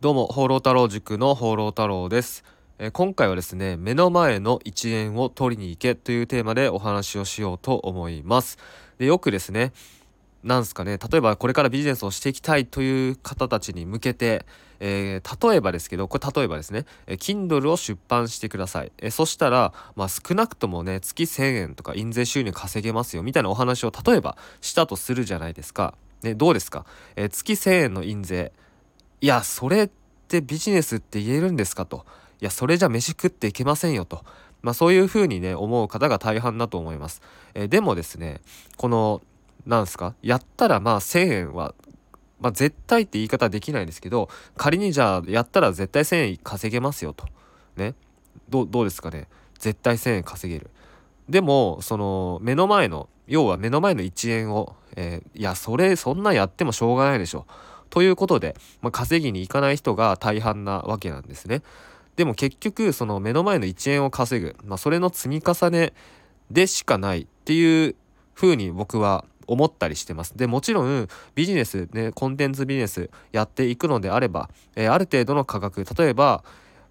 どうも、放浪太郎塾の放浪太郎です。えー、今回はですね、目の前の1円を取りに行けというテーマでお話をしようと思います。でよくですね、なんすかね、例えばこれからビジネスをしていきたいという方たちに向けて、えー、例えばですけど、これ例えばですね、えー、Kindle を出版してください。えー、そしたら、まあ少なくともね、月1000円とか印税収入稼げますよ、みたいなお話を例えばしたとするじゃないですか。ね、どうですか、え月1000円の印税。いや、それってビジネスって言えるんですかと。いや、それじゃ飯食っていけませんよと。まあそういうふうにね、思う方が大半だと思います。えー、でもですね、この、なんすか、やったらまあ1000円は、まあ絶対って言い方できないんですけど、仮にじゃあやったら絶対1000円稼げますよと。ね？どうですかね？絶対1000円稼げる。でも、その、目の前の、要は目の前の1円を、えー、いや、それ、そんなやってもしょうがないでしょ。ということで、まあ、稼ぎに行かない人が大半なわけなんですね。でも結局その目の前の1円を稼ぐ、まあ、それの積み重ねでしかないっていう風に僕は思ったりしてます。でもちろんビジネスねコンテンツビジネスやっていくのであれば、えー、ある程度の価格例えば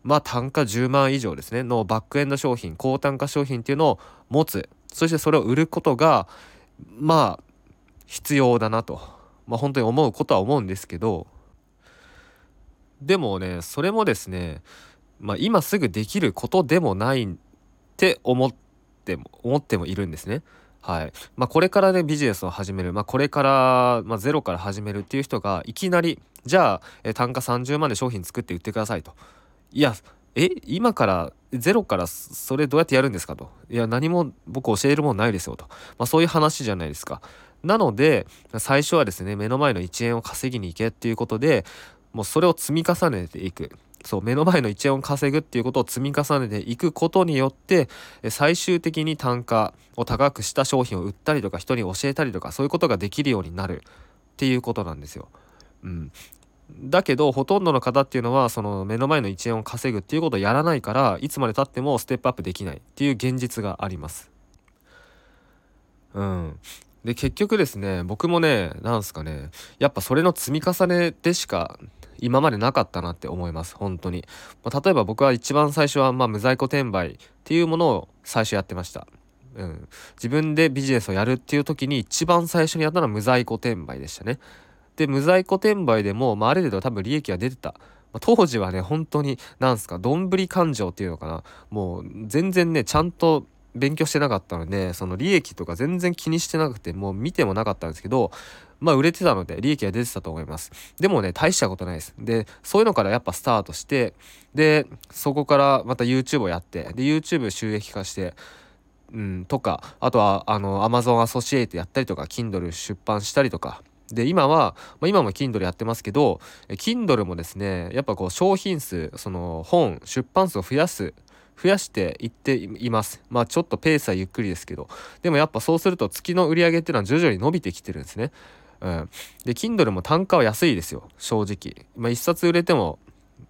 まあ単価10万以上ですねのバックエンド商品高単価商品っていうのを持つそしてそれを売ることがまあ必要だなとまあ、本当に思うことは思うんですけどでもねそれもですね、まあ、今すぐできることでもないって思っても思ってもいるんですね。はいまあ、これからねビジネスを始める、まあ、これから、まあ、ゼロから始めるっていう人がいきなりじゃあ、え単価30万で商品作って売ってくださいと。いやえ今からゼロからそれどうやってやるんですかと。いや何も僕教えるもんないですよと。まあ、そういう話じゃないですか。なので最初はですね目の前の1円を稼ぎに行けっていうことでもうそれを積み重ねていくそう目の前の1円を稼ぐっていうことを積み重ねていくことによって最終的に単価を高くした商品を売ったりとか人に教えたりとかそういうことができるようになるっていうことなんですよ。うん、だけどほとんどの方っていうのはその目の前の1円を稼ぐっていうことをやらないからいつまでたってもステップアップできないっていう現実があります。うん、で結局ですね僕もねなんすかねやっぱそれの積み重ねでしか今までなかったなって思います本当に、まあ、例えば僕は一番最初はまあ無在庫転売っていうものを最初やってました。うん、自分でビジネスをやるっていう時に一番最初にやったのは無在庫転売でしたね。で無在庫転売でも、まあ、ある程度多分利益が出てた。ま、当時はね本当になんすかどんぶり勘定っていうのかな。もう全然ねちゃんと勉強してなかったのでその利益とか全然気にしてなくてもう見てもなかったんですけどまあ売れてたので利益が出てたと思います。でもね大したことないです。でそういうのからやっぱスタートしてでそこからまた YouTube をやってで YouTube 収益化してうんとかあとはあの Amazon アソシエイトやったりとか Kindle 出版したりとか。で今は、まあ、今も Kindle やってますけど Kindle もですねやっぱこう商品数その本出版数を増やす増やしていっています。まあちょっとペースはゆっくりですけど。でもやっぱそうすると月の売り上げっていうのは徐々に伸びてきてるんですね。うん。で、Kindle も単価は安いですよ。正直。まあ1冊売れても、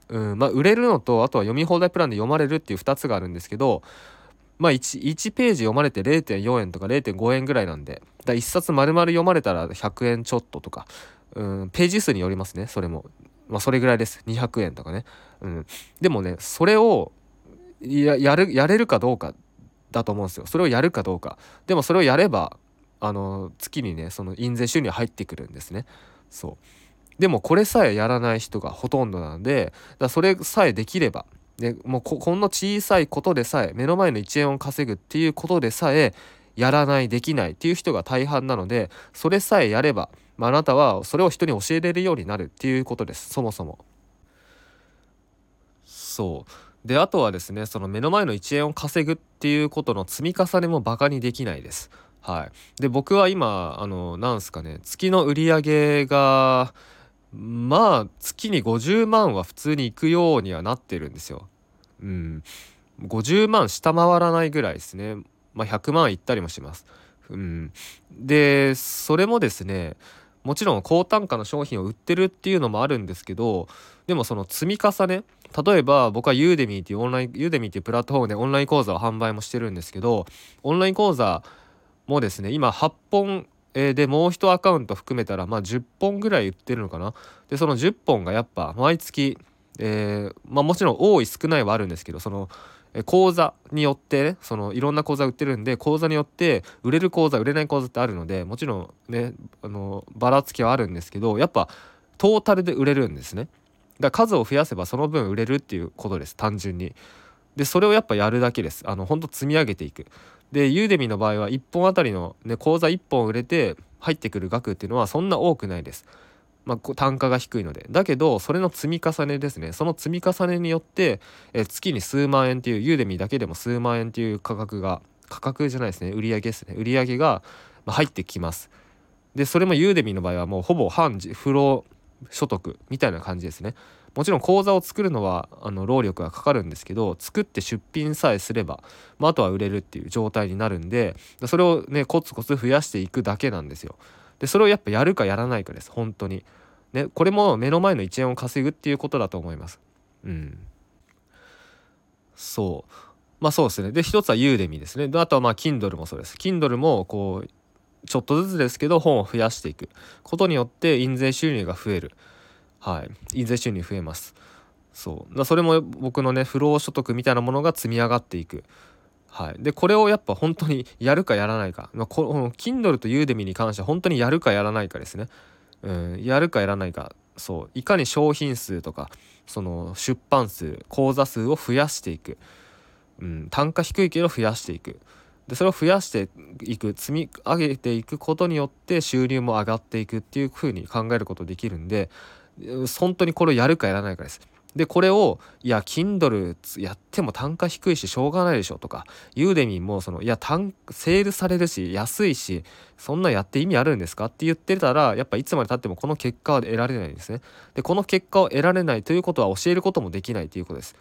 うん、まあ売れるのと、あとは読み放題プランで読まれるっていう2つがあるんですけど、まあ 1, 1ページ読まれて0.4円とか0.5円ぐらいなんで、だ1冊丸々読まれたら100円ちょっととか、うん、ページ数によりますね、それも。まあそれぐらいです。200円とかね。うん。でもね、それをややるやれるかどうかだと思うんですよ。それをやるかどうか。でもそれをやればあの月にねその印税収入入ってくるんですね。そう。でもこれさえやらない人がほとんどなのでだそれさえできればでもうここんな小さいことでさえ目の前の1円を稼ぐっていうことでさえやらないできないっていう人が大半なのでそれさえやれば、まあ、あなたはそれを人に教えれるようになるっていうことです。そもそも。そう。であとはですねその目の前の1円を稼ぐっていうことの積み重ねもバカにできないです。はい、で僕は今あのなんすかね月の売り上げがまあ月に50万は普通に行くようにはなってるんですよ。うん、50万下回らないぐらいですね。まあ、100万いったりもします。うん、でそれもですねもちろん高単価の商品を売ってるっていうのもあるんですけどでもその積み重ね例えば僕はユーデミーっていうオンラインユーデミーっていうプラットフォームでオンライン講座を販売もしてるんですけどオンライン講座もですね今8本、でもう1アカウント含めたらまあ10本ぐらい売ってるのかな。でその10本がやっぱ毎月、えー、まあ、もちろん多い少ないはあるんですけどその講座によってねそのいろんな講座売ってるんで講座によって売れる講座売れない講座ってあるのでもちろんねあのばらつきはあるんですけどやっぱトータルで売れるんですね。だから数を増やせばその分売れるっていうことです単純に。でそれをやっぱやるだけです。あのほんと積み上げていく。でユーデミの場合は1本あたりの、ね、講座1本売れて入ってくる額っていうのはそんな多くないです。まあ、単価が低いので。だけどそれの積み重ねですね。その積み重ねによってえ月に数万円っていうユーデミーだけでも数万円っていう価格が価格じゃないですね。売上ですね。売上が入ってきます。でそれもユーデミーの場合はもうほぼ半不労所得みたいな感じですね。もちろん講座を作るのはあの労力がかかるんですけど作って出品さえすれば、まあ、あとは売れるっていう状態になるんでそれをねコツコツ増やしていくだけなんですよ。でそれをやっぱやるかやらないかです。本当に。ねこれも目の前の1円を稼ぐっていうことだと思います。うん。そう。まあそうですね。で一つはユーデミですね。あとはまあ Kindle もそうです。Kindle もこうちょっとずつですけど本を増やしていくことによって印税収入が増える。はい印税収入増えますそうだそれも僕のね不労所得みたいなものが積み上がっていくはい、でこれをやっぱ本当にやるかやらないか、まあ、この Kindle と Udemy に関しては本当にやるかやらないかですね、うん、やるかやらないかそういかに商品数とかその出版数講座数を増やしていく、うん、単価低いけど増やしていくでそれを増やしていく積み上げていくことによって収入も上がっていくっていうふうに考えることできるんで本当にこれをやるかやらないかです。でこれをいや Kindle やっても単価低いししょうがないでしょとかユーデミーもそのいや単セールされるし安いしそんなやって意味あるんですかって言ってたらやっぱいつまでたってもこの結果は得られないんですね。でこの結果を得られないということは教えることもできないということです。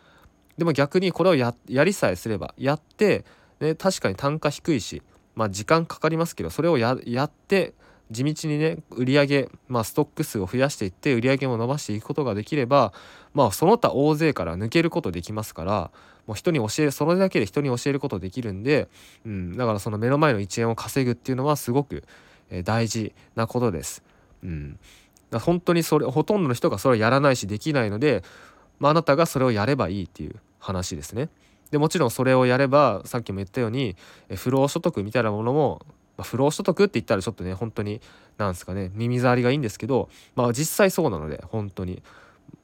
でも逆にこれをやりさえすればやって、ね、確かに単価低いしまあ時間かかりますけどそれをやって地道にね売り上げ、まあ、ストック数を増やしていって売り上げも伸ばしていくことができればまあその他大勢から抜けることできますからもう人に教えるそれだけで人に教えることできるんで、うん、だからその目の前の1円を稼ぐっていうのはすごく、え大事なことです。うん、だ本当にそれほとんどの人がそれをやらないしできないので、まあ、あなたがそれをやればいいっていう話ですね。でもちろんそれをやればさっきも言ったように不労所得みたいなものもまあ、不労所得って言ったらちょっとね本当になんですかね耳障りがいいんですけどまあ実際そうなので本当に。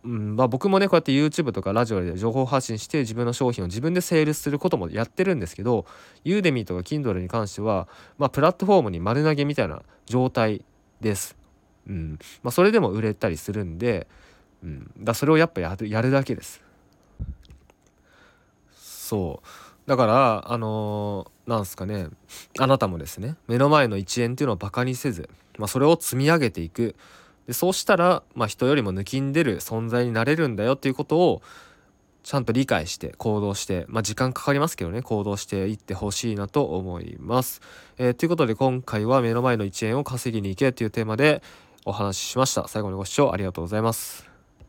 うんまあ、僕もねこうやって YouTube とかラジオで情報発信して自分の商品を自分でセールすることもやってるんですけど Udemy とか Kindle に関しては、まあ、プラットフォームに丸投げみたいな状態です。うんまあ、それでも売れたりするんで、うん、だそれをやっぱやるやるだけです。そうだからあのー、なんすかねあなたもですね目の前の1円っていうのをバカにせず、まあ、それを積み上げていくでそうしたら、まあ、人よりも抜きんでる存在になれるんだよっていうことをちゃんと理解して行動して、まあ、時間かかりますけどね行動していってほしいなと思います。えー、ということで今回は目の前の1円を稼ぎに行けというテーマでお話ししました。最後にご視聴ありがとうございます。